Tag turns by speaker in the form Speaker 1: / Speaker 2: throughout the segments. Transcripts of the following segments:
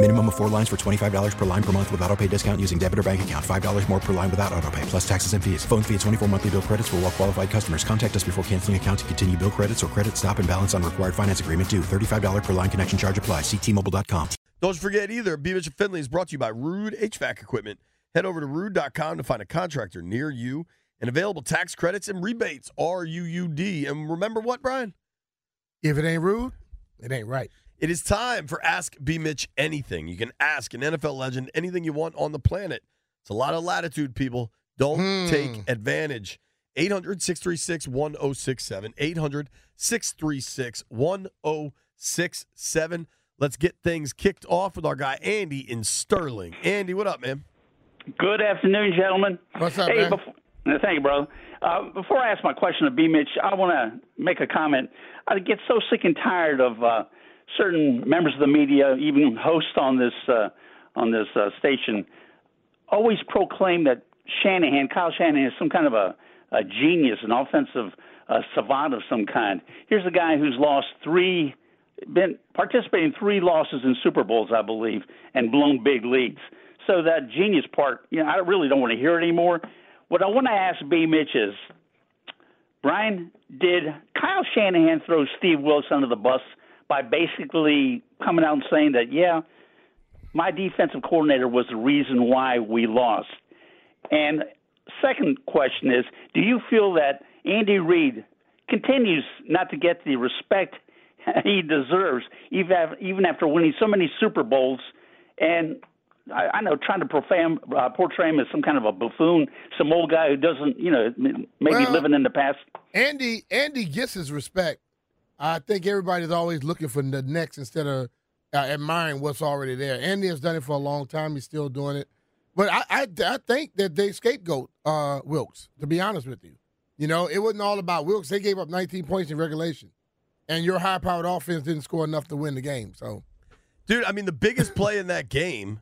Speaker 1: Minimum of four lines for $25 per line per month with auto pay discount using debit or bank account. $5 more per line without auto pay, plus taxes and fees. Phone fee at 24 monthly bill credits for all well qualified customers. Contact us before canceling account to continue bill credits or credit stop and balance on required finance agreement due. $35 per line connection charge apply. Ctmobile.com.
Speaker 2: Don't forget either, B. Mitch and Finley is brought to you by Ruud HVAC Equipment. Head over to ruud.com to find a contractor near you and available tax credits and rebates. R U U D. And remember what, Brian?
Speaker 3: If it ain't rude, it ain't right.
Speaker 2: It is time for Ask B. Mitch anything. You can ask an NFL legend anything you want on the planet. It's a lot of latitude, people. Don't
Speaker 3: Hmm.
Speaker 2: take advantage. 800 636 1067. 800 636 1067. Let's get things kicked off with our guy Andy in Sterling. Andy, what up, man?
Speaker 4: Good afternoon, gentlemen.
Speaker 3: What's up,
Speaker 4: hey,
Speaker 3: man?
Speaker 4: Before, thank you, brother. Uh, before I ask my question to B. Mitch, I want to make a comment. I get so sick and tired of uh, certain members of the media, even hosts on this uh, on this uh, station, always proclaim that Shanahan, Kyle Shanahan, is some kind of a, a genius, an offensive uh, savant of some kind. Here's a guy who's lost three, been participating in three losses in Super Bowls, I believe, and blown big leads. So that genius part, you know, I really don't want to hear it anymore. What I want to ask B. Mitch is, Brian, did Kyle Shanahan throw Steve Wilks under the bus by basically coming out and saying that, yeah, my defensive coordinator was the reason why we lost? And second question is, do you feel that Andy Reid continues not to get the respect he deserves, even after, even after winning so many Super Bowls? And I, I know trying to profane, uh, portray him as some kind of a buffoon, some old guy who doesn't, you know, maybe
Speaker 3: Well-
Speaker 4: living in the past.
Speaker 3: Andy Andy gets his respect. I think everybody's always looking for the next instead of uh, admiring what's already there. Andy has done it for a long time. He's still doing it. But I, I, I think that they scapegoat uh, Wilks, to be honest with you. You know, it wasn't all about Wilks. They gave up 19 points in regulation. And your high powered offense didn't score enough to win the game. So
Speaker 2: Dude, I mean, the biggest play in that game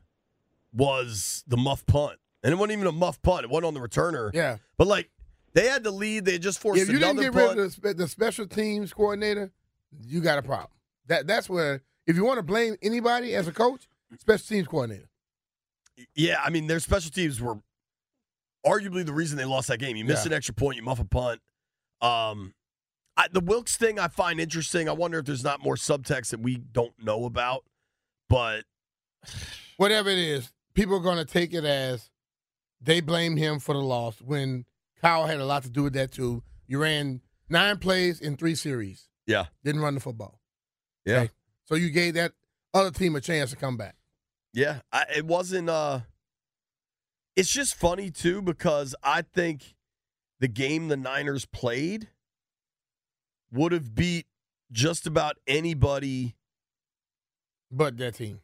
Speaker 2: was the muff punt. And it wasn't even a muff punt. It wasn't on the returner.
Speaker 3: yeah.
Speaker 2: But, like, they had the lead. They just forced.
Speaker 3: If you didn't get rid of the, the special teams coordinator, you got a problem. That that's where if you want to blame anybody as a coach, special teams coordinator.
Speaker 2: Yeah, I mean, their special teams were arguably the reason they lost that game. You miss
Speaker 3: Yeah.
Speaker 2: an extra point, you muff a punt. Um, I, the Wilks thing I find interesting. I wonder if there's not more subtext that we don't know about. But
Speaker 3: Whatever it is, people are going to take it as they blame him for the loss when Kyle had a lot to do with that too. You ran nine plays in three series,
Speaker 2: yeah,
Speaker 3: didn't run the football,
Speaker 2: yeah,
Speaker 3: Okay. so you gave that other team a chance to come back.
Speaker 2: yeah. I, it wasn't. uh It's just funny too because I think the game the Niners played would have beat just about anybody.
Speaker 3: But that team,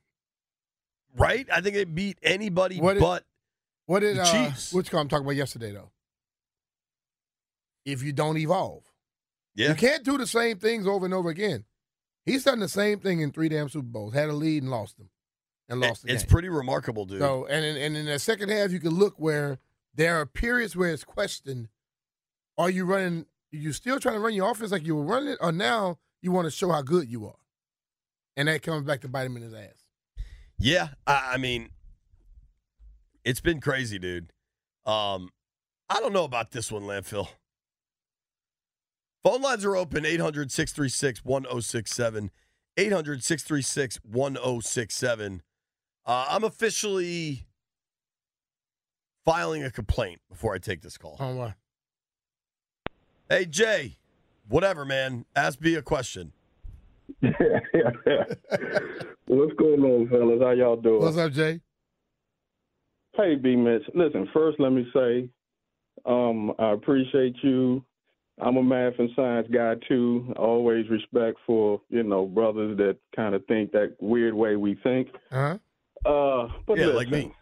Speaker 2: Right? I think it beat anybody
Speaker 3: What it-
Speaker 2: but
Speaker 3: what did
Speaker 2: The
Speaker 3: uh,
Speaker 2: Chiefs.
Speaker 3: which car I'm talking about yesterday though? If you don't evolve.
Speaker 2: yeah.
Speaker 3: You can't do the same things over and over again. He's done the same thing in three damn Super Bowls. Had a lead and lost them, and lost the
Speaker 2: It's
Speaker 3: game.
Speaker 2: pretty remarkable, dude.
Speaker 3: So, and in, and in the second half, you can look where there are periods where it's questioned: Are you running? You still trying to run your offense like you were running it, or now you want to show how good you are? And that comes back to bite him in his ass.
Speaker 2: Yeah, I, I mean, it's been crazy, dude. Um, I don't know about this one, landfill. Phone lines are open 800 636 1067. 800 636 1067. Uh, I'm officially filing a complaint before I take this call.
Speaker 3: Oh, why?
Speaker 2: Hey, Jay, whatever, man. Ask me a question.
Speaker 5: What's going on, fellas? How y'all doing?
Speaker 3: What's up, Jay?
Speaker 5: Hey, B Mitch. Listen, first let me say, um, I appreciate you. I'm a math and science guy too. Always respect for you know brothers that kind of think that weird way we think.
Speaker 3: Uh-huh.
Speaker 5: Uh, but
Speaker 2: Yeah,
Speaker 5: listen,
Speaker 2: like me.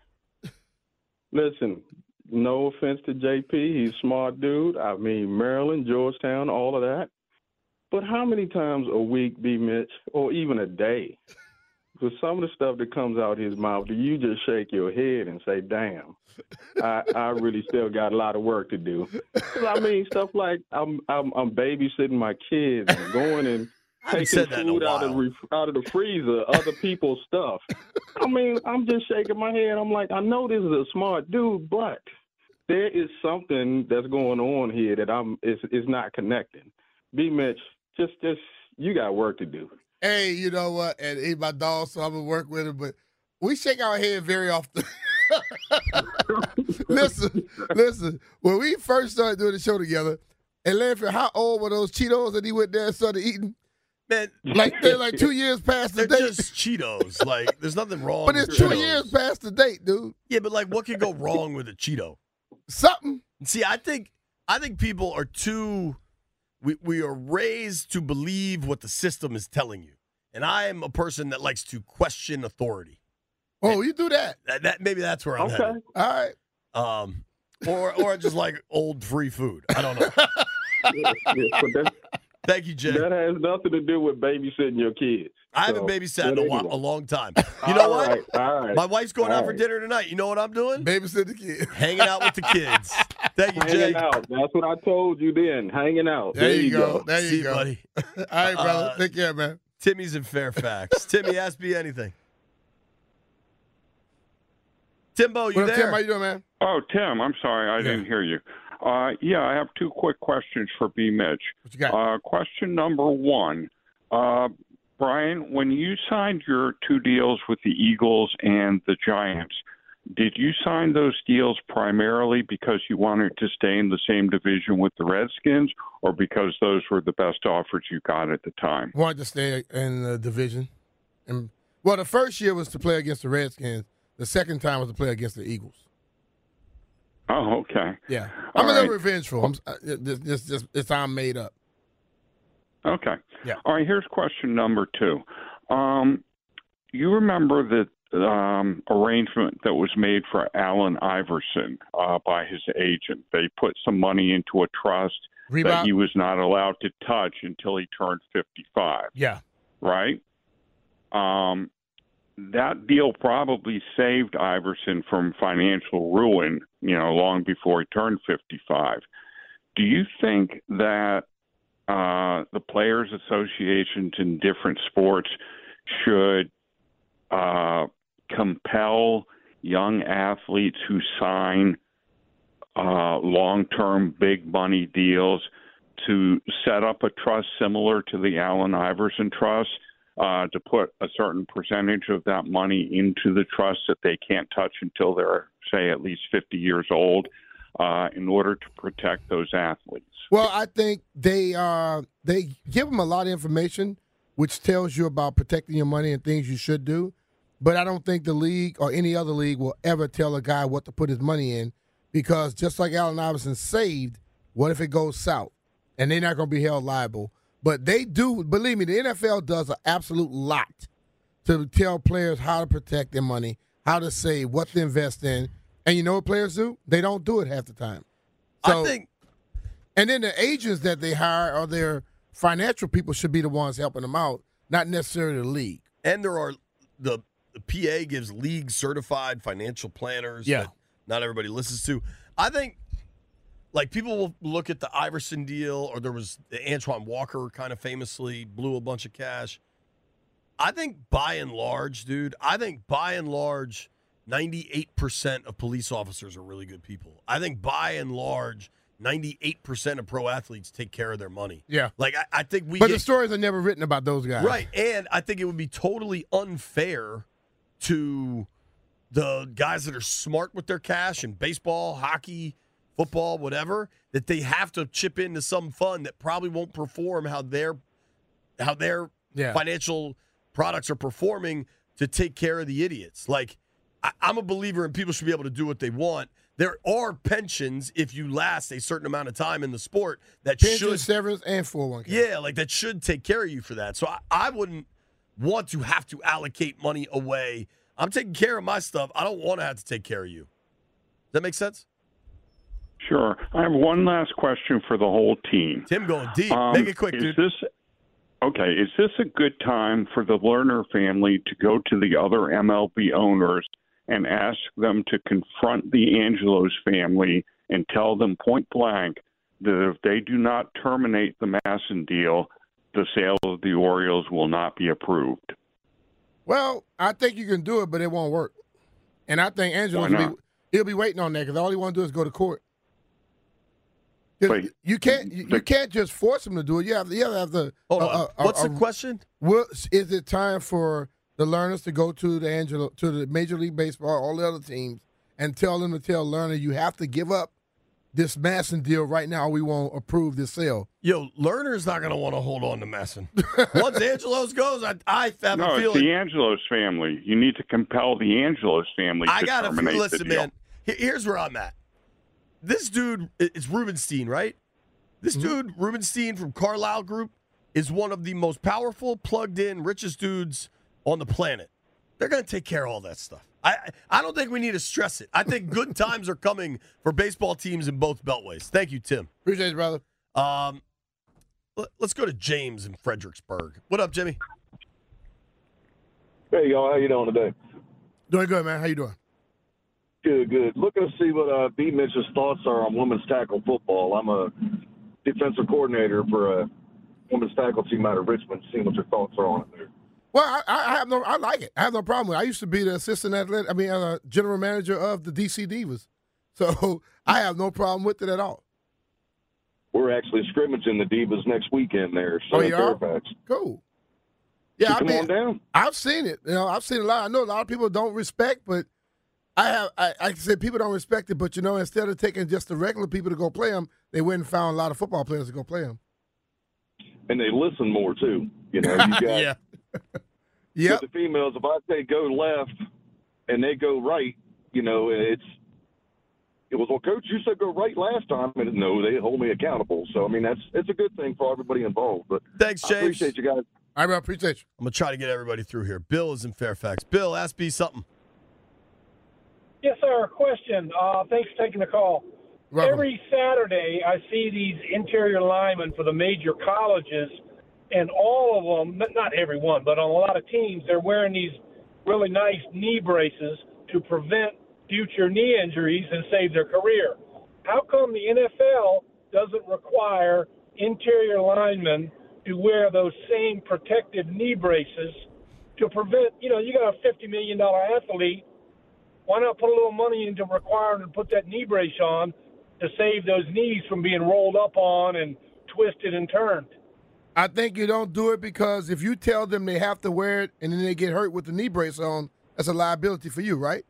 Speaker 5: Listen, no offense to JP, he's a smart dude. I mean Maryland, Georgetown, all of that. But how many times a week, B Mitch, or even a day, with some of the stuff that comes out his mouth, do you just shake your head and say, "Damn, I, I really still got a lot of work to do." I mean, stuff like I'm I'm, I'm babysitting my kids and going and taking
Speaker 2: said that
Speaker 5: food out of the ref- out of the freezer, other people's stuff. I mean, I'm just shaking my head. I'm like, I know this is a smart dude, but there is something that's going on here that I'm is is not connecting. B Mitch, just just you got work to do.
Speaker 3: Hey, you know what? And he's my dog, so I'm gonna work with him. But we shake our head very often. listen, listen. When we first started doing the show together, and Landfill, how old were those Cheetos that he went there and started eating?
Speaker 2: Man,
Speaker 3: Like they're like two years past the
Speaker 2: they're
Speaker 3: date.
Speaker 2: just Cheetos. Like, there's nothing wrong
Speaker 3: but it's two
Speaker 2: Cheetos.
Speaker 3: years past the date, dude.
Speaker 2: Yeah, but like, what could go wrong with a Cheeto?
Speaker 3: Something.
Speaker 2: See, I think I think people are too. We we are raised to believe what the system is telling you, and I am a person that likes to question authority.
Speaker 3: Oh, you do that.
Speaker 2: That, that maybe that's where I'm
Speaker 5: Okay.
Speaker 2: headed.
Speaker 3: All right.
Speaker 2: Um, or or just like old free food. I don't know.
Speaker 5: Yeah, but that,
Speaker 2: Thank you, Jay.
Speaker 5: that has nothing to do with babysitting your kids.
Speaker 2: I haven't
Speaker 5: So,
Speaker 2: babysat in
Speaker 5: but
Speaker 2: a, while, a long time. You know
Speaker 5: All
Speaker 2: what?
Speaker 5: right, all right.
Speaker 2: My wife's going
Speaker 5: All
Speaker 2: out for dinner tonight. You know what I'm doing?
Speaker 3: Babysitting the kids.
Speaker 2: Hanging out with the kids. Thank you, Jay.
Speaker 5: Hanging out. That's what I told you then. Hanging out.
Speaker 3: There, you go. There you
Speaker 2: See
Speaker 3: go.
Speaker 2: buddy.
Speaker 3: All right, brother.
Speaker 2: Uh,
Speaker 3: Take care, man.
Speaker 2: Timmy's in Fairfax. Timmy, ask me anything. Timbo, you
Speaker 3: What up,
Speaker 2: there?
Speaker 3: Tim? How you doing, man?
Speaker 6: Oh, Tim, I'm sorry, I
Speaker 3: Yeah.
Speaker 6: didn't hear you. Uh, yeah, I have two quick questions for B. Mitch.
Speaker 3: What you got?
Speaker 6: Uh, question number one, uh, Brian, when you signed your two deals with the Eagles and the Giants, did you sign those deals primarily because you wanted to stay in the same division with the Redskins, or because those were the best offers you got at the time?
Speaker 3: Wanted to stay in the division. And well, the first year was to play against the Redskins. The second time was to play against the Eagles.
Speaker 6: Oh, okay.
Speaker 3: Yeah, I'm
Speaker 6: All
Speaker 3: a little
Speaker 6: right.
Speaker 3: revengeful. I'm uh, this, it's I'm made up.
Speaker 6: Okay.
Speaker 3: Yeah.
Speaker 6: All right. Here's question number two. Um, you remember the um, arrangement that was made for Allen Iverson uh, by his agent? They put some money into a trust that he was not allowed to touch until he turned 55.
Speaker 3: Yeah,
Speaker 6: Right. Um, that deal probably saved Iverson from financial ruin, you know, long before he turned 55. Do you think that uh, the players' associations in different sports should uh, compel young athletes who sign uh, long-term big money deals to set up a trust similar to the Allen Iverson Trust uh, to put a certain percentage of that money into the trust that they can't touch until they're, say, at least 50 years old, uh, in order to protect those athletes.
Speaker 3: Well, I think they uh they give them a lot of information, which tells you about protecting your money and things you should do. But I don't think the league or any other league will ever tell a guy what to put his money in, because just like Allen Iverson saved, what if it goes south, and they're not going to be held liable? But they do. Believe me, the NFL does an absolute lot to tell players how to protect their money, how to save, what to invest in. And you know what players do? They don't do it half the time. So,
Speaker 2: I think
Speaker 3: and then the agents that they hire or their financial people should be the ones helping them out, not necessarily the league.
Speaker 2: and there are the the PA gives league certified financial planners
Speaker 3: Yeah.
Speaker 2: that not everybody listens to. I think like people will look at the Iverson deal or there was Antoine Walker kind of famously blew a bunch of cash. I think by and large, dude, I think by and large 98% of police officers are really good people. I think by and large 98% of pro athletes take care of their money.
Speaker 3: Yeah.
Speaker 2: Like I, I think we
Speaker 3: But
Speaker 2: get
Speaker 3: the stories are never written about those guys.
Speaker 2: Right. And I think it would be totally unfair to the guys that are smart with their cash in baseball, hockey, football, whatever, that they have to chip into some fund that probably won't perform how their how their
Speaker 3: Yeah.
Speaker 2: financial products are performing to take care of the idiots. Like I, I'm a believer in people should be able to do what they want. There are pensions if you last a certain amount of time in the sport that
Speaker 3: Pension,
Speaker 2: should
Speaker 3: severance, and 401k.
Speaker 2: yeah, like that should take care of you for that. So I, I wouldn't want to have to allocate money away. I'm taking care of my stuff. I don't want to have to take care of you. Does that make sense?
Speaker 6: Sure. I have one last question for the whole team.
Speaker 2: Tim going deep.
Speaker 6: Um,
Speaker 2: Make it quick,
Speaker 6: is
Speaker 2: dude.
Speaker 6: This, okay, is this a good time for the Lerner family to go to the other MLB owners and ask them to confront the Angelos family and tell them point blank that if they do not terminate the MASN deal, the sale of the Orioles will not be approved?
Speaker 3: Well, I think you can do it, but it won't work. And I think Angelo will be, he'll be waiting on that because all he want to do is go to court.
Speaker 6: But-
Speaker 3: you can't you, you can't just force him to do it. You have to, you have to have the.
Speaker 2: Hold
Speaker 3: uh,
Speaker 2: on.
Speaker 3: uh, uh,
Speaker 2: What's the
Speaker 3: uh,
Speaker 2: question?
Speaker 3: is it time for the Lerners to go to the Angelo to the Major League Baseball, all the other teams, and tell them to tell Lerner you have to give up this MASN deal right now. We won't approve this sale.
Speaker 2: Yo, Lerner's not going to want to hold on to MASN. Once Angelos goes, I, I have
Speaker 6: no,
Speaker 2: a
Speaker 6: it's
Speaker 2: feeling.
Speaker 6: the Angelos family. You need to compel the Angelos family
Speaker 2: I
Speaker 6: to
Speaker 2: got to
Speaker 6: terminate
Speaker 2: listen,
Speaker 6: the deal.
Speaker 2: man. He- Here's where I'm at. This dude is Rubenstein, right? This
Speaker 6: Mm-hmm.
Speaker 2: dude, Rubenstein from Carlyle Group, is one of the most powerful, plugged in, richest dudes on the planet. They're going to take care of all that stuff. I I don't think we need to stress it. I think good times are coming for baseball teams in both beltways. Thank you, Tim.
Speaker 3: Appreciate it, brother.
Speaker 2: Um, let, us go to James in Fredericksburg. What up, Jimmy?
Speaker 7: Hey y'all, how you doing today?
Speaker 3: Doing good, man. How you doing?
Speaker 7: Good, good. Looking to see what uh, B. Mitch's thoughts are on women's tackle football. I'm a defensive coordinator for a women's tackle team out of Richmond. Seeing what your thoughts are on it there.
Speaker 3: Well, I, I have no, I like it. I have no problem with it. I used to be the assistant athletic, I mean, uh, general manager of the DC Divas, so I have no problem with it at all.
Speaker 7: We're actually scrimmaging the Divas next weekend there. So
Speaker 3: Oh, you are?
Speaker 7: Fairfax.
Speaker 3: Cool. Yeah,
Speaker 7: So
Speaker 3: I
Speaker 7: come
Speaker 3: mean,
Speaker 7: on down.
Speaker 3: I've seen it. You know, I've seen a lot. I know a lot of people don't respect, but I have. I, I said people don't respect it, but you know, instead of taking just the regular people to go play them, they went and found a lot of football players to go play them.
Speaker 7: And they listen more too. You know, you got
Speaker 2: yeah.
Speaker 3: Yep.
Speaker 7: with the females. If I say go left and they go right, you know, it's it was well, coach. You said go right last time, and no, they hold me accountable. So I mean, that's it's a good thing for everybody involved. But
Speaker 2: Thanks,
Speaker 7: I appreciate you guys.
Speaker 3: I appreciate you.
Speaker 2: I'm gonna try to get everybody through here. Bill is in Fairfax. Bill, ask me something.
Speaker 8: Yes, sir. Question. Uh, thanks for taking the call.
Speaker 3: Welcome.
Speaker 8: Every Saturday, I see these interior linemen for the major colleges, and all of them, not- every one, but on a lot of teams, they're wearing these really nice knee braces to prevent future knee injuries and save their career. How come the NFL doesn't require interior linemen to wear those same protective knee braces to prevent, you know, you got a $50 million athlete why not put a little money into requiring to put that knee brace on to save those knees from being rolled up on and twisted and turned?
Speaker 3: I think you don't do it because if you tell them they have to wear it and then they get hurt with the knee brace on, that's a liability for you, right?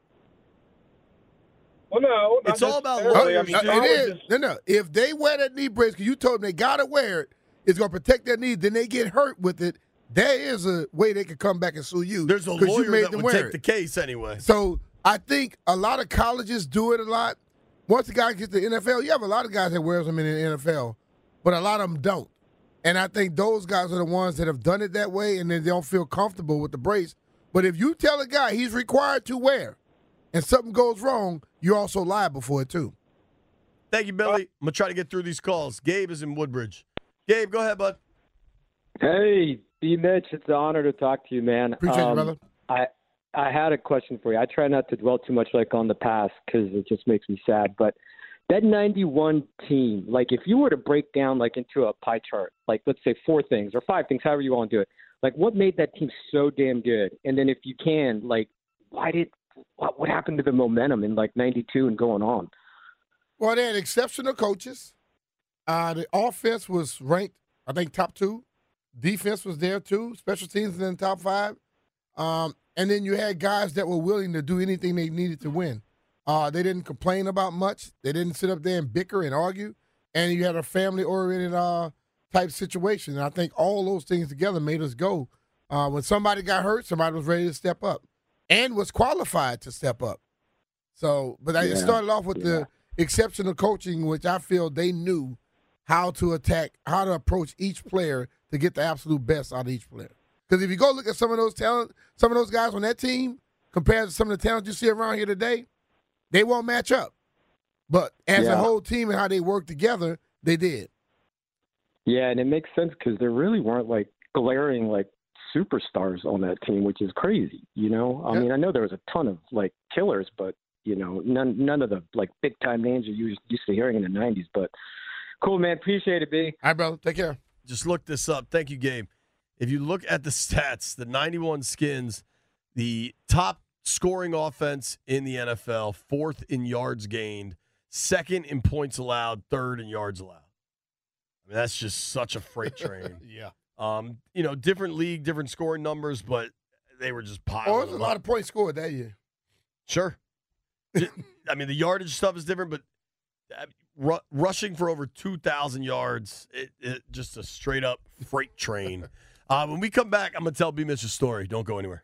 Speaker 8: Well, no,
Speaker 2: It's all about
Speaker 8: necessarily.
Speaker 2: lawyers, oh,
Speaker 8: I mean,
Speaker 3: it is.
Speaker 8: colleges-
Speaker 3: No, no. If they wear that knee brace because you told them they got to wear it, it's going to protect their knee, then they get hurt with it. There is a way they could come back and sue you.
Speaker 2: There's a
Speaker 3: 'cause you
Speaker 2: lawyer
Speaker 3: made
Speaker 2: that
Speaker 3: them
Speaker 2: would take
Speaker 3: it.
Speaker 2: the case anyway.
Speaker 3: So I think a lot of colleges do it a lot. Once a guy gets to the NFL, you have a lot of guys that wears them in the NFL, but a lot of them don't. And I think those guys are the ones that have done it that way, and then they don't feel comfortable with the brace. But if you tell a guy he's required to wear, and something goes wrong, you're also liable for it too.
Speaker 2: Thank you, Billy. I'm gonna try to get through these calls. Gabe is in Woodbridge. Gabe, go ahead, bud.
Speaker 9: Hey, B. Mitch, it's an honor to talk to you, man.
Speaker 3: Appreciate you,
Speaker 9: Um,
Speaker 3: brother.
Speaker 9: I I had a question for you. I try not to dwell too much like on the past because it just makes me sad. But that '91 team, like if you were to break down like into a pie chart, like let's say four things or five things, however you want to do it, like what made that team so damn good? And then if you can, like, why did what what happened to the momentum in like '92 and going on?
Speaker 3: Well, they had exceptional coaches. Uh, the offense was ranked, I think, top two. Defense was there too. Special teams in the top five. Um, and then you had guys that were willing to do anything they needed to win. Uh, they didn't complain about much. They didn't sit up there and bicker and argue. And you had a family oriented uh, type situation. And I think all those things together made us go. Uh, when somebody got hurt, somebody was ready to step up and was qualified to step up. So, but I, it started off with
Speaker 10: Yeah.
Speaker 3: the exceptional coaching, which I feel they knew how to attack, how to approach each player to get the absolute best out of each player. Because if you go look at some of those talent, some of those guys on that team compared to some of the talent you see around here today, they won't match up. But as a whole team and how they work together, they did.
Speaker 9: Yeah, and it makes sense because there really weren't like glaring like superstars on that team, which is crazy. You know, I
Speaker 3: Yeah.
Speaker 9: mean, I know there was a ton of like killers, but you know, none none of the like big time names you used used to hearing in the '90s. But cool, man. Appreciate it, B.
Speaker 3: All right, brother. Take care.
Speaker 2: Just look this up. Thank you, Gabe. If you look at the stats, the 91 skins, the top scoring offense in the NFL, fourth in yards gained, second in points allowed, third in yards allowed. I mean, that's just such a freight train.
Speaker 3: yeah.
Speaker 2: Um, you know, different league, different scoring numbers, but they were just piling.
Speaker 3: Oh, there's a lot of points scored that year.
Speaker 2: Sure. I mean, the yardage stuff is different, but uh, ru- rushing for over 2,000 yards, it, it just a straight up freight train. uh, when we come back, I'm going to tell B. Mitch's story. Don't go anywhere.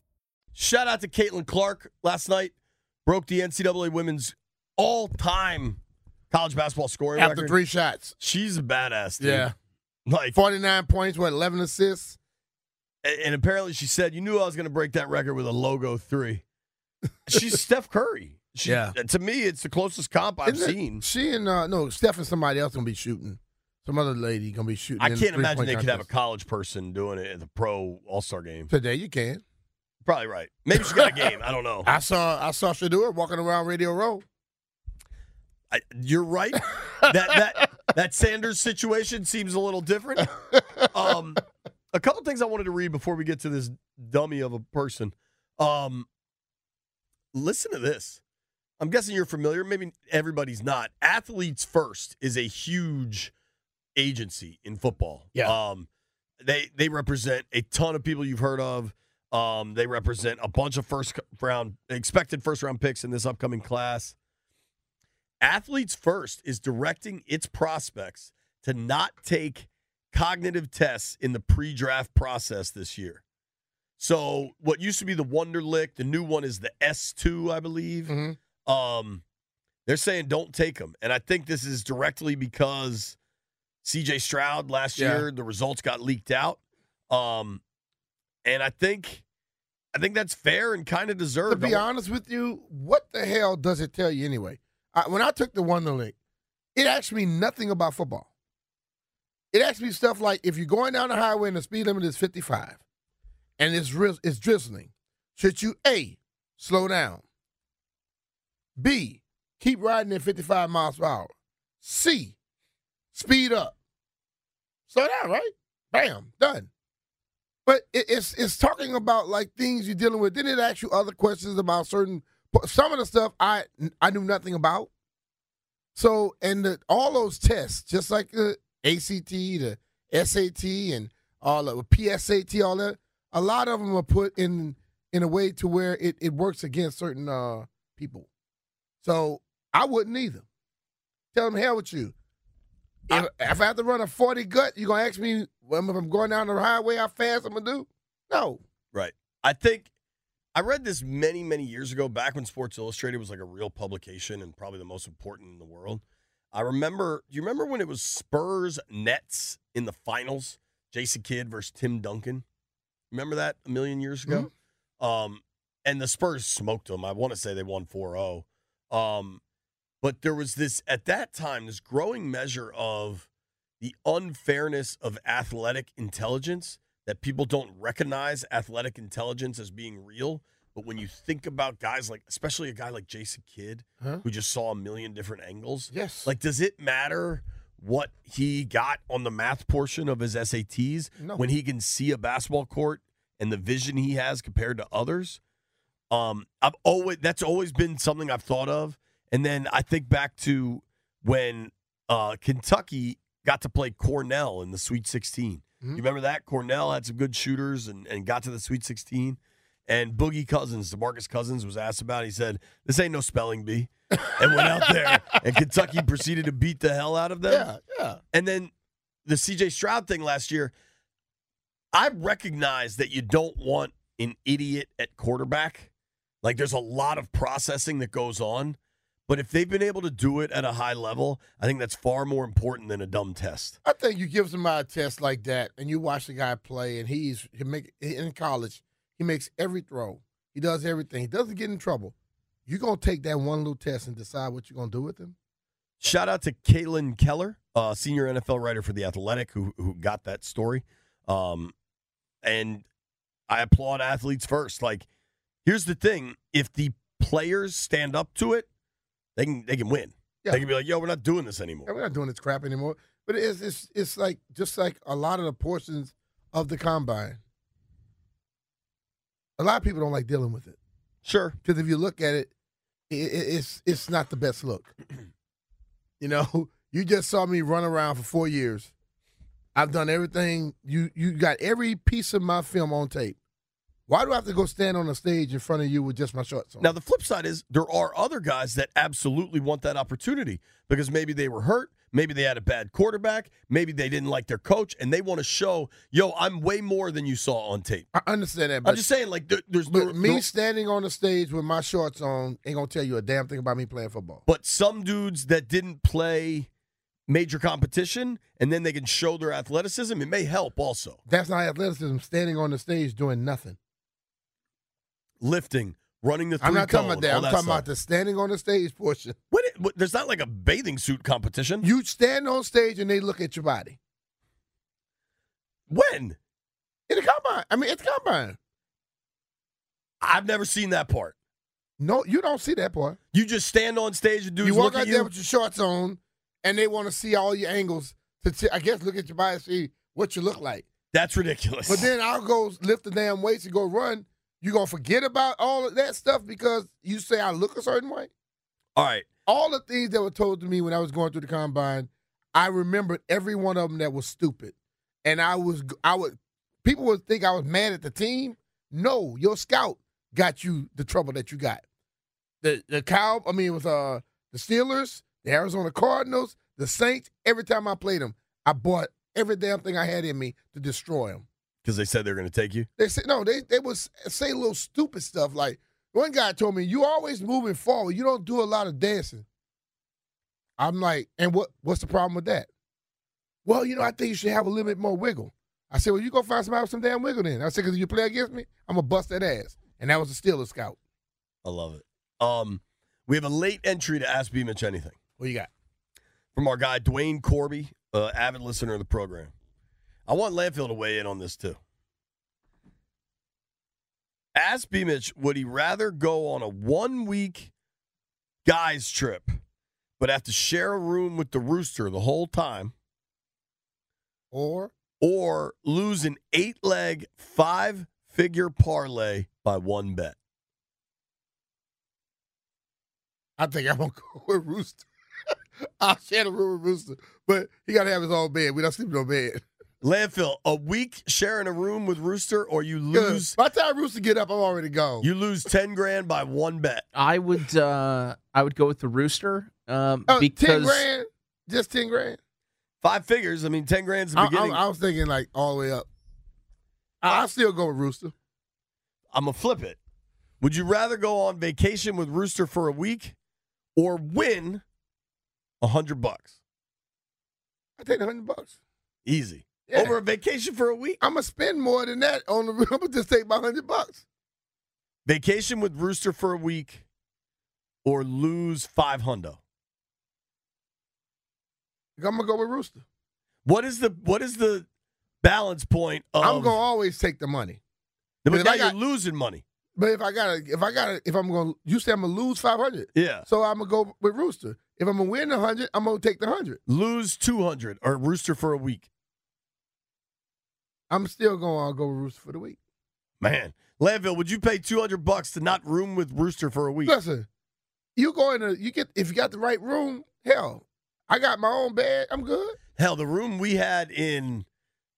Speaker 2: Shout out to Caitlin Clark last night. Broke the NCAA women's all time college basketball scoring
Speaker 3: After
Speaker 2: record.
Speaker 3: three shots.
Speaker 2: She's a badass, dude.
Speaker 3: Yeah.
Speaker 2: Like
Speaker 3: 49 points, what, 11 assists?
Speaker 2: And apparently she said, You knew I was going to break that record with a logo three. She's Steph Curry. She,
Speaker 3: Yeah.
Speaker 2: To me, it's the closest comp I've
Speaker 3: Isn't it-
Speaker 2: seen.
Speaker 3: She and, uh, no, Steph and somebody else going to be shooting. Some other lady going to be shooting.
Speaker 2: I can't imagine they could have a college person doing it at the pro all star game.
Speaker 3: Today you can.
Speaker 2: Probably right. Maybe she got a game. I don't know.
Speaker 3: I saw I saw Shedeur walking around Radio Row.
Speaker 2: I, you're right. that that that Sanders situation seems a little different. Um, a couple things I wanted to read before we get to this dummy of a person. Um, listen to this. I'm guessing you're familiar. Maybe everybody's not. Athletes First is a huge agency in football.
Speaker 3: Yeah.
Speaker 2: Um, they they represent a ton of people you've heard of. Um, they represent a bunch of first round expected first round picks in this upcoming class. Athletes First is directing its prospects to not take cognitive tests in the pre draft process this year. So, what used to be the Wonderlic, the new one is the S2, I believe. Um, they're saying don't take them. And I think this is directly because CJ Stroud last
Speaker 3: Yeah.
Speaker 2: year, the results got leaked out. Um, and I think. I think that's fair and kind of deserved.
Speaker 3: To
Speaker 2: be
Speaker 3: honest with you, what the hell does it tell you anyway? I, when I took the Wonderlic, it asked me nothing about football. It asked me stuff like if you're going down the highway and the speed limit is 55 and it's, it's drizzling, should you A, slow down? B, keep riding at 55 miles per hour? C, speed up? Slow down, right? Bam, done. But it, it's it's talking about like things you're dealing with. Then it asks you other questions about certain some of the stuff I I knew nothing about. So and the, all those tests, just like the ACT, the SAT, and all of PSAT, all that, a lot of them are put in in a way to where it, it works against certain uh, people. So I wouldn't either. Tell them hell with you. If, if I have to run a 40 gut, you gonna ask me well, if I'm going down the highway how fast I'm gonna do? No.
Speaker 2: Right. I think I read this many, many years ago, back when Sports Illustrated was like a real publication and probably the most important in the world. I remember, do you remember when it was Spurs Nets in the finals? Jason Kidd versus Tim Duncan. Remember that a million years ago? Um, and the Spurs smoked them. I want to say they won 4 0. Um, but there was this, at that time, this growing measure of the unfairness of athletic intelligence that people don't recognize athletic intelligence as being real. But when you think about guys like, especially a guy like Jason Kidd,
Speaker 3: Huh?
Speaker 2: who just saw a million different angles,
Speaker 3: Yes.
Speaker 2: like, does it matter what he got on the math portion of his SATs
Speaker 3: No.
Speaker 2: when he can see a basketball court and the vision he has compared to others? Um, I've always that's always been something I've thought of, and then I think back to when uh, Kentucky got to play Cornell in the Sweet 16.
Speaker 3: Mm-hmm.
Speaker 2: You remember that Cornell had some good shooters and, and got to the Sweet 16. And Boogie Cousins, DeMarcus Cousins, was asked about. it. He said, "This ain't no spelling bee," and went out there. And Kentucky proceeded to beat the hell out of them.
Speaker 3: Yeah, yeah.
Speaker 2: And then the CJ Stroud thing last year, I recognize that you don't want an idiot at quarterback. Like there's a lot of processing that goes on. But if they've been able to do it at a high level, I think that's far more important than a dumb test.
Speaker 3: I think you give somebody a test like that, and you watch the guy play, and he's he make in college, he makes every throw, he does everything, he doesn't get in trouble. You're gonna take that one little test and decide what you're gonna do with him.
Speaker 2: Shout out to Caitlin Keller, uh, senior NFL writer for The Athletic, who who got that story. Um, and I applaud athletes first. Like, here's the thing: if the players stand up to it, they can they can win.
Speaker 3: Yeah.
Speaker 2: They can be like, "Yo, we're not doing this
Speaker 3: Yeah,
Speaker 2: anymore."
Speaker 3: we're not doing this crap anymore. But it's it's it's like just like a lot of the portions of the combine. A lot of people don't like dealing with it.
Speaker 2: Sure,
Speaker 3: because if you look at it, i i it's it's not the best look. you know, you just saw me run around for four years. I've done everything. You you got every piece of my film on tape. Why do I have to go stand on a stage in front of you with just my shorts on?
Speaker 2: Now the flip side is there are other guys that absolutely want that opportunity because maybe they were hurt, maybe they had a bad quarterback, maybe they didn't like their coach, and they want to show, "Yo, I'm way more than you saw on tape."
Speaker 3: I understand that.
Speaker 2: I'm just saying, like, there, there's
Speaker 3: but
Speaker 2: no,
Speaker 3: me standing on the stage with my shorts on ain't gonna tell you a damn thing about me playing football.
Speaker 2: But some dudes that didn't play major competition and then they can show their athleticism, it may help also.
Speaker 3: That's not athleticism. Standing on the stage doing nothing.
Speaker 2: Lifting, running the three
Speaker 3: I'm not talking
Speaker 2: cone,
Speaker 3: about that. I'm talking
Speaker 2: stuff.
Speaker 3: about the standing on the stage portion.
Speaker 2: What it- what- there's not like a bathing suit competition.
Speaker 3: You stand on stage and they look at your body.
Speaker 2: When?
Speaker 3: In the combine. I mean, it's combine.
Speaker 2: I've never seen that part.
Speaker 3: No, you don't see that part.
Speaker 2: You just stand on stage and do.
Speaker 3: you walk
Speaker 2: look
Speaker 3: out there with your shorts on, and they want to see all your angles to, t- I guess, look at your body and see what you look like.
Speaker 2: That's ridiculous.
Speaker 3: But then I'll go lift the damn weights and go run. You gonna forget about all of that stuff because you say I look a certain way.
Speaker 2: all right.
Speaker 3: All the things that were told to me when I was going through the combine, I remembered every one of them that was stupid, and I was I would people would think I was mad at the team. No, your scout got you the trouble that you got. The the cow, I mean, it was uh the Steelers, the Arizona Cardinals, the Saints. Every time I played them, I bought every damn thing I had in me to destroy them.
Speaker 2: Because they said they were going to take you.
Speaker 3: They said no. They they would say little stupid stuff like one guy told me, "You always moving forward. You don't do a lot of dancing." I'm like, and what what's the problem with that? Well, you know, I think you should have a little bit more wiggle. I said, well, you go find somebody with some damn wiggle then. I said, because if you play against me, I'm gonna bust that ass. And that was a Steelers scout.
Speaker 2: I love it. Um, we have a late entry to Ask B Mitch Anything.
Speaker 3: What you got?
Speaker 2: From our guy Dwayne Corby, uh, avid listener of the program. I want Landfill to weigh in on this too. Ask B Mitch, would he rather go on a one week guys trip, but have to share a room with the rooster the whole time,
Speaker 3: Or
Speaker 2: or lose an eight leg, five figure parlay by one bet?
Speaker 3: I think I'm gonna go with Rooster. I'll share the room with Rooster, but he gotta have his own bed. We don't sleep in no bed.
Speaker 2: Landfill, a week sharing a room with Rooster, or you lose.
Speaker 3: By the time Rooster get up, I'm already gone.
Speaker 2: You lose ten grand by one bet.
Speaker 10: I would uh I would go with the rooster um
Speaker 3: Oh,
Speaker 10: because
Speaker 3: ten grand, just ten grand.
Speaker 2: Five figures. I mean, ten grand's the
Speaker 3: I,
Speaker 2: beginning.
Speaker 3: I, I was thinking like all the way up. I, I'll still go with Rooster.
Speaker 2: I'm gonna flip it. Would you rather go on vacation with Rooster for a week, or win a hundred bucks?
Speaker 3: I take the hundred bucks.
Speaker 2: Easy.
Speaker 3: Yeah.
Speaker 2: Over a vacation for a week.
Speaker 3: I'm gonna spend more than that on the. I'm gonna just take my hundred bucks.
Speaker 2: Vacation with Rooster for a week, or lose five hundo.
Speaker 3: I'm gonna go with Rooster.
Speaker 2: What is the what is the balance point of?
Speaker 3: I'm gonna always take the money.
Speaker 2: But,
Speaker 3: if
Speaker 2: now
Speaker 3: got-
Speaker 2: you're losing money.
Speaker 3: But if I gotta, if I gotta, if I'm gonna, you say I'm gonna lose five hundred.
Speaker 2: Yeah.
Speaker 3: So I'm gonna go with Rooster. If I'm gonna win the hundred, I'm gonna take the hundred.
Speaker 2: Lose two hundred or Rooster for a week.
Speaker 3: I'm still going to uh, go with Rooster for the week.
Speaker 2: Man, Landfill, would you pay two hundred bucks to not room with Rooster for a week?
Speaker 3: Listen, you go in, a, you get if you got the right room. Hell, I got my own bed. I'm good.
Speaker 2: Hell, the room we had in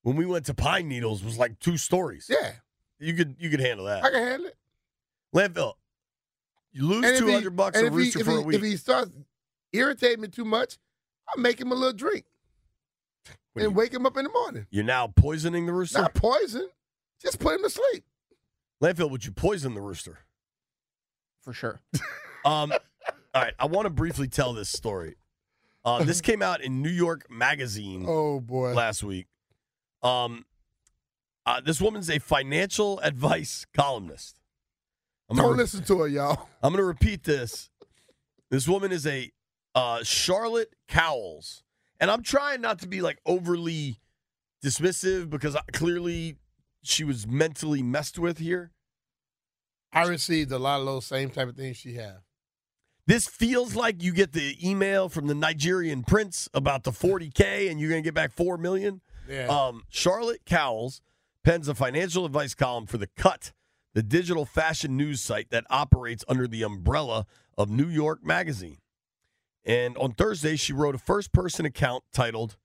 Speaker 2: when we went to Pine Needles was like two stories.
Speaker 3: Yeah,
Speaker 2: You could you could handle that.
Speaker 3: I can handle it.
Speaker 2: Landfill, you lose two hundred bucks a
Speaker 3: if he-
Speaker 2: Rooster for
Speaker 3: he,
Speaker 2: a week.
Speaker 3: If he starts irritating me too much, I'll make him a little drink and wake him up in the morning.
Speaker 2: You're now poisoning the Rooster.
Speaker 3: Not poison, just put him to sleep.
Speaker 2: Landfill, would you poison the Rooster?
Speaker 10: for sure.
Speaker 2: Um, all right, I want to briefly tell this story. Uh, this came out in New York Magazine
Speaker 3: Oh boy.
Speaker 2: last week. Um, uh, this woman's a financial advice columnist. I'm
Speaker 3: Don't
Speaker 2: gonna, re-
Speaker 3: listen to her, y'all.
Speaker 2: I'm going to repeat this. This woman is a uh, Charlotte Cowles, and I'm trying not to be like overly dismissive because I, clearly she was mentally messed with here.
Speaker 3: I received a lot of those same type of things she had.
Speaker 2: This feels like you get the email from the Nigerian prince about the 40K and you're going to get back 4 million.
Speaker 3: Yeah.
Speaker 2: Um, Charlotte Cowles pens a financial advice column for The Cut, the digital fashion news site that operates under the umbrella of New York Magazine. And on Thursday, she wrote a first person account titled,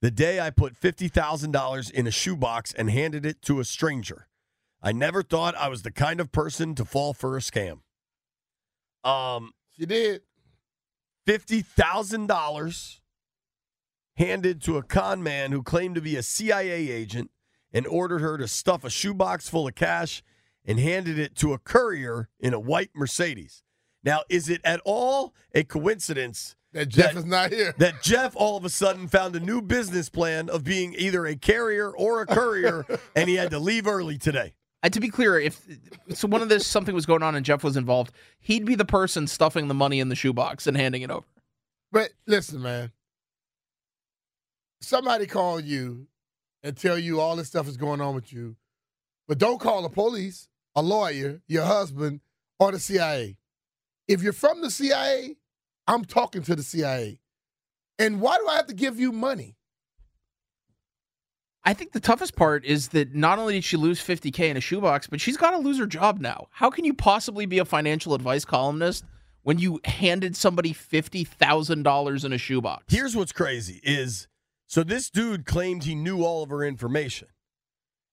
Speaker 2: The Day I Put $50,000 in a Shoebox and Handed It to a Stranger. I never thought I was the kind of person to fall for a scam. Um,
Speaker 3: She did.
Speaker 2: fifty thousand dollars handed to a con man who claimed to be a CIA agent and ordered her to stuff a shoebox full of cash and handed it to a courier in a white Mercedes. Now, is it at all a coincidence
Speaker 3: That Jeff is not here.
Speaker 2: that Jeff all of a sudden found a new business plan of being either a carrier or a courier and he had to leave early today?
Speaker 10: And to be clear, if so, one of this something was going on and Jeff was involved, he'd be the person stuffing the money in the shoebox and handing it over.
Speaker 3: But listen, man. Somebody call you and tell you all this stuff is going on with you, but don't call the police, a lawyer, your husband, or the CIA. If you're from the CIA, I'm talking to the CIA. And why do I have to give you money?
Speaker 10: I think the toughest part is that not only did she lose 50K in a shoebox, but she's got to lose her job now. How can you possibly be a financial advice columnist when you handed somebody $50,000 in a shoebox?
Speaker 2: Here's what's crazy is so this dude claimed he knew all of her information.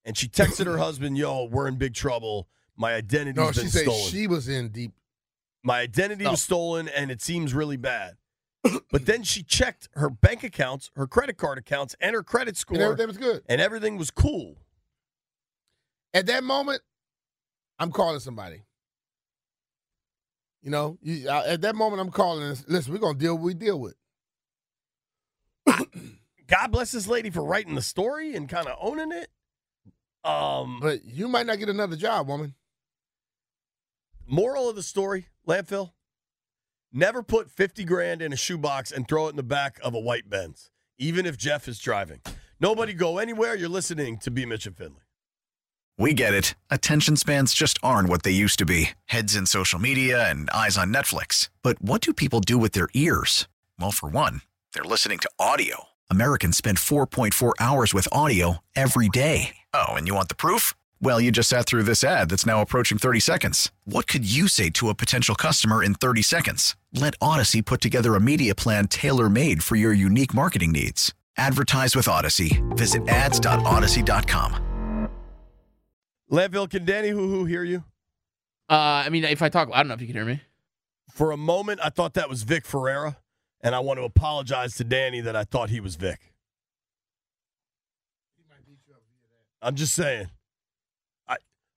Speaker 2: And she texted her husband, "Yo, we're in big trouble. My identity's
Speaker 3: No,
Speaker 2: been
Speaker 3: she said
Speaker 2: stolen.
Speaker 3: she was in deep.
Speaker 2: My identity
Speaker 3: Oh.
Speaker 2: was stolen and it seems really bad." but then she checked her bank accounts, her credit card accounts, and her credit score.
Speaker 3: And everything was good.
Speaker 2: and everything was cool.
Speaker 3: At that moment, I'm calling somebody. You know, you, at that moment, I'm calling. and Listen, we're gonna deal what we deal with.
Speaker 2: God bless this lady for writing the story and kind of owning it. Um,
Speaker 3: But you might not get another job, woman.
Speaker 2: Moral of the story, landfill. Never put 50 grand in a shoebox and throw it in the back of a white Benz, even if Jeff is driving. Nobody go anywhere. You're listening to B. Mitch and Finley.
Speaker 11: We get it. Attention spans just aren't what they used to be heads in social media and eyes on Netflix. But what do people do with their ears? Well, for one, they're listening to audio. Americans spend 4.4 hours with audio every day. Oh, and you want the proof? Well, you just sat through this ad that's now approaching 30 seconds. What could you say to a potential customer in 30 seconds? Let Audacy put together a media plan tailor made for your unique marketing needs. Advertise with Audacy. Visit ads.audacy.com.
Speaker 2: Landfill, can Danny Hoo Hoo hear you?
Speaker 10: Uh, I mean, if I talk I don't know if you can hear me.
Speaker 2: For a moment, I thought that was Vic Ferreira, and I want to apologize to Danny that I thought he was Vic. I'm just saying.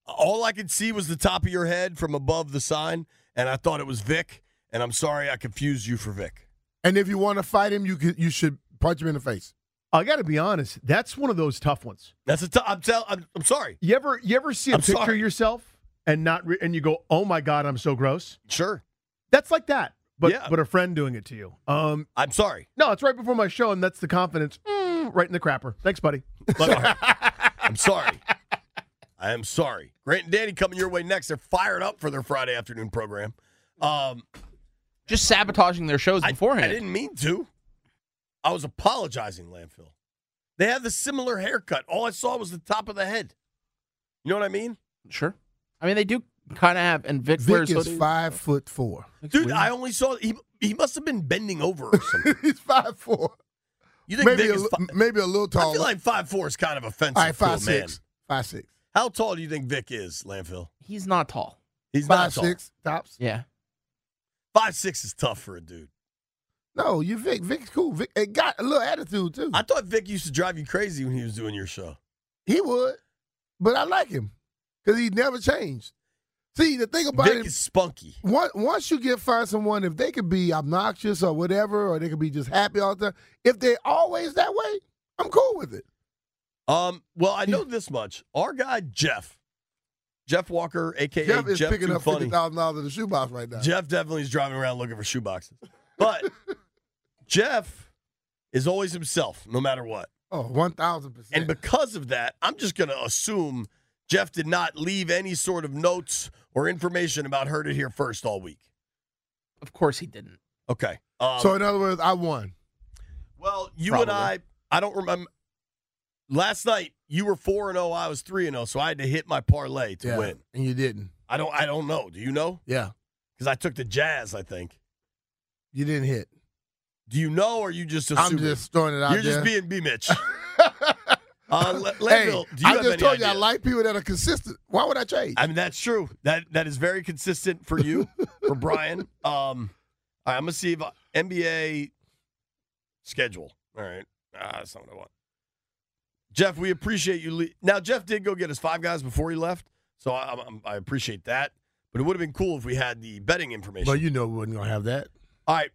Speaker 2: I all I could see was the top of your head from above the sign, and I thought it was Vic. And I'm sorry I confused you for Vic.
Speaker 3: And if you want to fight him, you could, you should punch him in the face.
Speaker 12: I got to be honest. That's one of those tough ones.
Speaker 2: That's a. T- I'm tell. I'm, I'm sorry.
Speaker 12: You ever you ever see a
Speaker 2: I'm
Speaker 12: picture
Speaker 2: sorry.
Speaker 12: of yourself and not re- and you go, "Oh my god, I'm so gross."
Speaker 2: Sure.
Speaker 12: That's like that. But
Speaker 2: Yeah.
Speaker 12: but a friend doing it to you. Um,
Speaker 2: I'm sorry.
Speaker 12: no, it's right before my show, and that's the confidence. Mm, right in the crapper. Thanks, buddy.
Speaker 2: But. I'm sorry. I am sorry. Grant and Danny coming your way next. They're fired up for their Friday afternoon program. Um,
Speaker 10: Just sabotaging their shows beforehand.
Speaker 2: I didn't mean to. I was apologizing, landfill. They have the similar haircut. All I saw was the top of the head. You know what I mean?
Speaker 10: Sure. I mean, they do kind of have, and Vic,
Speaker 3: Vic
Speaker 10: wears
Speaker 3: is
Speaker 10: hoodies.
Speaker 3: five foot four.
Speaker 2: Dude, I only saw he he must have been bending over or something.
Speaker 3: He's five four.
Speaker 2: You think
Speaker 3: maybe
Speaker 2: Vic
Speaker 3: a,
Speaker 2: is
Speaker 3: li-
Speaker 2: fi-
Speaker 3: maybe a little taller?
Speaker 2: I feel like five four is kind of offensive
Speaker 3: All right, five
Speaker 2: to a man.
Speaker 3: six. Five six.
Speaker 2: How tall do you think Vic is, landfill?
Speaker 10: He's not tall.
Speaker 2: He's
Speaker 3: Five
Speaker 2: not tall.
Speaker 3: six tops.
Speaker 10: Yeah.
Speaker 2: Five six is tough for a dude.
Speaker 3: No, you Vic. Vic's cool. Vic it got a little attitude too.
Speaker 2: I thought Vic used to drive you crazy when he was doing your show.
Speaker 3: he would, but I like him because he never changed. See, the thing about
Speaker 2: Vic
Speaker 3: it,
Speaker 2: is spunky.
Speaker 3: once, once you get find someone, if they could be obnoxious or whatever, or they could be just happy all the time, if they're always that way, I'm cool with it.
Speaker 2: Um, well, I know this much. Our guy Jeff, Jeff Walker, aka
Speaker 3: Jeff is
Speaker 2: Jeff
Speaker 3: picking up fifty thousand dollars in the shoebox right now.
Speaker 2: Jeff definitely is driving around looking for shoeboxes. But Jeff is always himself, no matter what.
Speaker 3: Oh, one thousand percent.
Speaker 2: And because of that, I'm just going to assume Jeff did not leave any sort of notes or information about Heard It Here First all week.
Speaker 10: Of course he didn't.
Speaker 2: Okay. Um,
Speaker 3: So in other words, I won.
Speaker 2: well, you and
Speaker 10: Probably.
Speaker 2: I, I don't remember. Last night, you were 4 and 0, I was 3 and 0, so I had to hit my parlay to
Speaker 3: Yeah,
Speaker 2: win.
Speaker 3: and you didn't.
Speaker 2: I don't I don't know. Do you know?
Speaker 3: Yeah,
Speaker 2: Because I took the Jazz, I think.
Speaker 3: you didn't hit.
Speaker 2: Do you know or you just
Speaker 3: I'm just throwing it out
Speaker 2: You're
Speaker 3: there.
Speaker 2: just being B Mitch. uh, Le-
Speaker 3: hey,
Speaker 2: Landfill, do you
Speaker 3: I just told you I like people that are consistent. Why would I change?
Speaker 2: I mean, that's true. That that is very consistent for you, for Brian. Um, right, I'm gonna see if uh, NBA schedule. All right, ah, that's not what I want. Jeff, we appreciate you. Le- now, Jeff did go get his five guys before he left, so I, I'm- I appreciate that. But it would have been cool if we had the betting information.
Speaker 3: Well, you know we wasn't gonna have that.
Speaker 2: All right,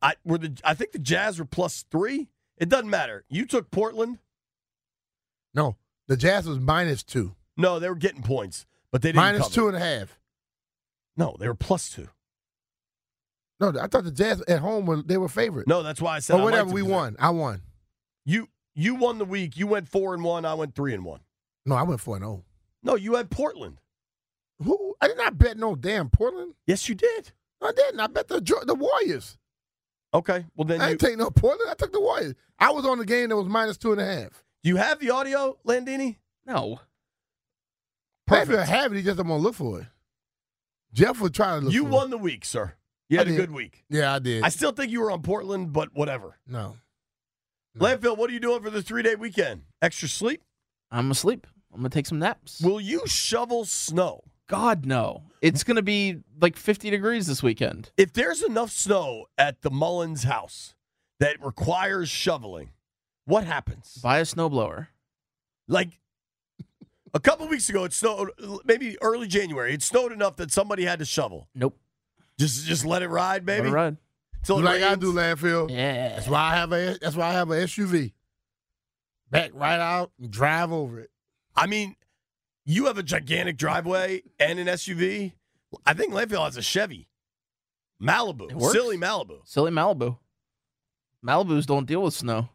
Speaker 2: I were the I think the Jazz were plus three. It doesn't matter. You took Portland.
Speaker 3: No, the Jazz was minus two,
Speaker 2: No, they were getting points, but they didn't
Speaker 3: minus two and a half.
Speaker 2: No, they were plus two.
Speaker 3: No, I thought the Jazz at home were they were favorite.
Speaker 2: No, that's why I said
Speaker 3: or
Speaker 2: I
Speaker 3: whatever we won. I won.
Speaker 2: You you won the week. You went four and one. I went three and one.
Speaker 3: No, I went four and zero.
Speaker 2: No, you had Portland.
Speaker 3: Who? I did not bet no damn Portland.
Speaker 2: Yes, you did.
Speaker 3: I didn't. I bet the the Warriors.
Speaker 2: Okay, well then
Speaker 3: I
Speaker 2: you,
Speaker 3: didn't take no Portland. I took the Warriors. I was on the game that was minus two and a half.
Speaker 2: do you have the audio, Landini?
Speaker 10: No.
Speaker 3: Maybe I have it. He just don't want to look for it. Jeff would try to look.
Speaker 2: You
Speaker 3: for
Speaker 2: won the week, sir. You had a
Speaker 3: did.
Speaker 2: good week.
Speaker 3: Yeah, I did.
Speaker 2: I still think you were on Portland, but whatever.
Speaker 3: no.
Speaker 2: Landfill, what are you doing for the three day weekend? Extra sleep?
Speaker 10: I'm asleep. I'm gonna take some naps.
Speaker 2: Will you shovel snow?
Speaker 10: God no. It's gonna be like 50 degrees this weekend.
Speaker 2: If there's enough snow at the Mullins house that requires shoveling, what happens?
Speaker 10: Buy a snowblower.
Speaker 2: Like a couple weeks ago, it snowed. Maybe early January, it snowed enough that somebody had to shovel.
Speaker 10: Nope.
Speaker 2: Just, just let it ride, baby.
Speaker 10: Let it ride.
Speaker 2: Till it
Speaker 3: like I do landfill.
Speaker 10: Yeah.
Speaker 3: That's why I have a. That's why I have a SUV. Back right out and drive over it.
Speaker 2: I mean, you have a gigantic driveway and an SUV. I think Landfill has a Chevy, Malibu, silly Malibu.
Speaker 10: Silly Malibu. Malibus don't deal with snow.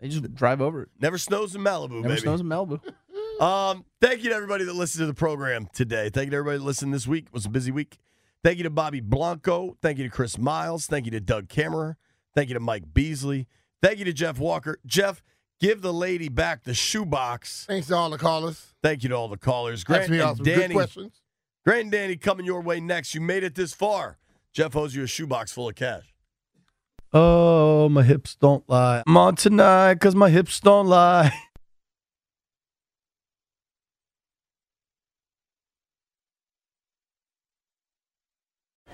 Speaker 10: They just drive over it.
Speaker 2: Never snows in Malibu,
Speaker 10: Never
Speaker 2: baby.
Speaker 10: snows in Malibu.
Speaker 2: Um, thank you to everybody that listened to the program today. Thank you to everybody that listened this week. It was a busy week. Thank you to Bobby Blanco. Thank you to Chris Miles. Thank you to Doug Kammerer. Thank you to Mike Beasley. Thank you to Jeff Walker. Jeff, give the lady back the shoebox.
Speaker 3: Thanks to all the callers.
Speaker 2: Thank you to all the callers.
Speaker 3: Asked
Speaker 2: Grant
Speaker 3: me all
Speaker 2: and
Speaker 3: some good questions.
Speaker 2: Grant and Danny coming your way next. You made it this far. Jeff owes you a shoebox full of cash.
Speaker 13: Oh, my hips don't lie. I'm on tonight because my hips don't lie.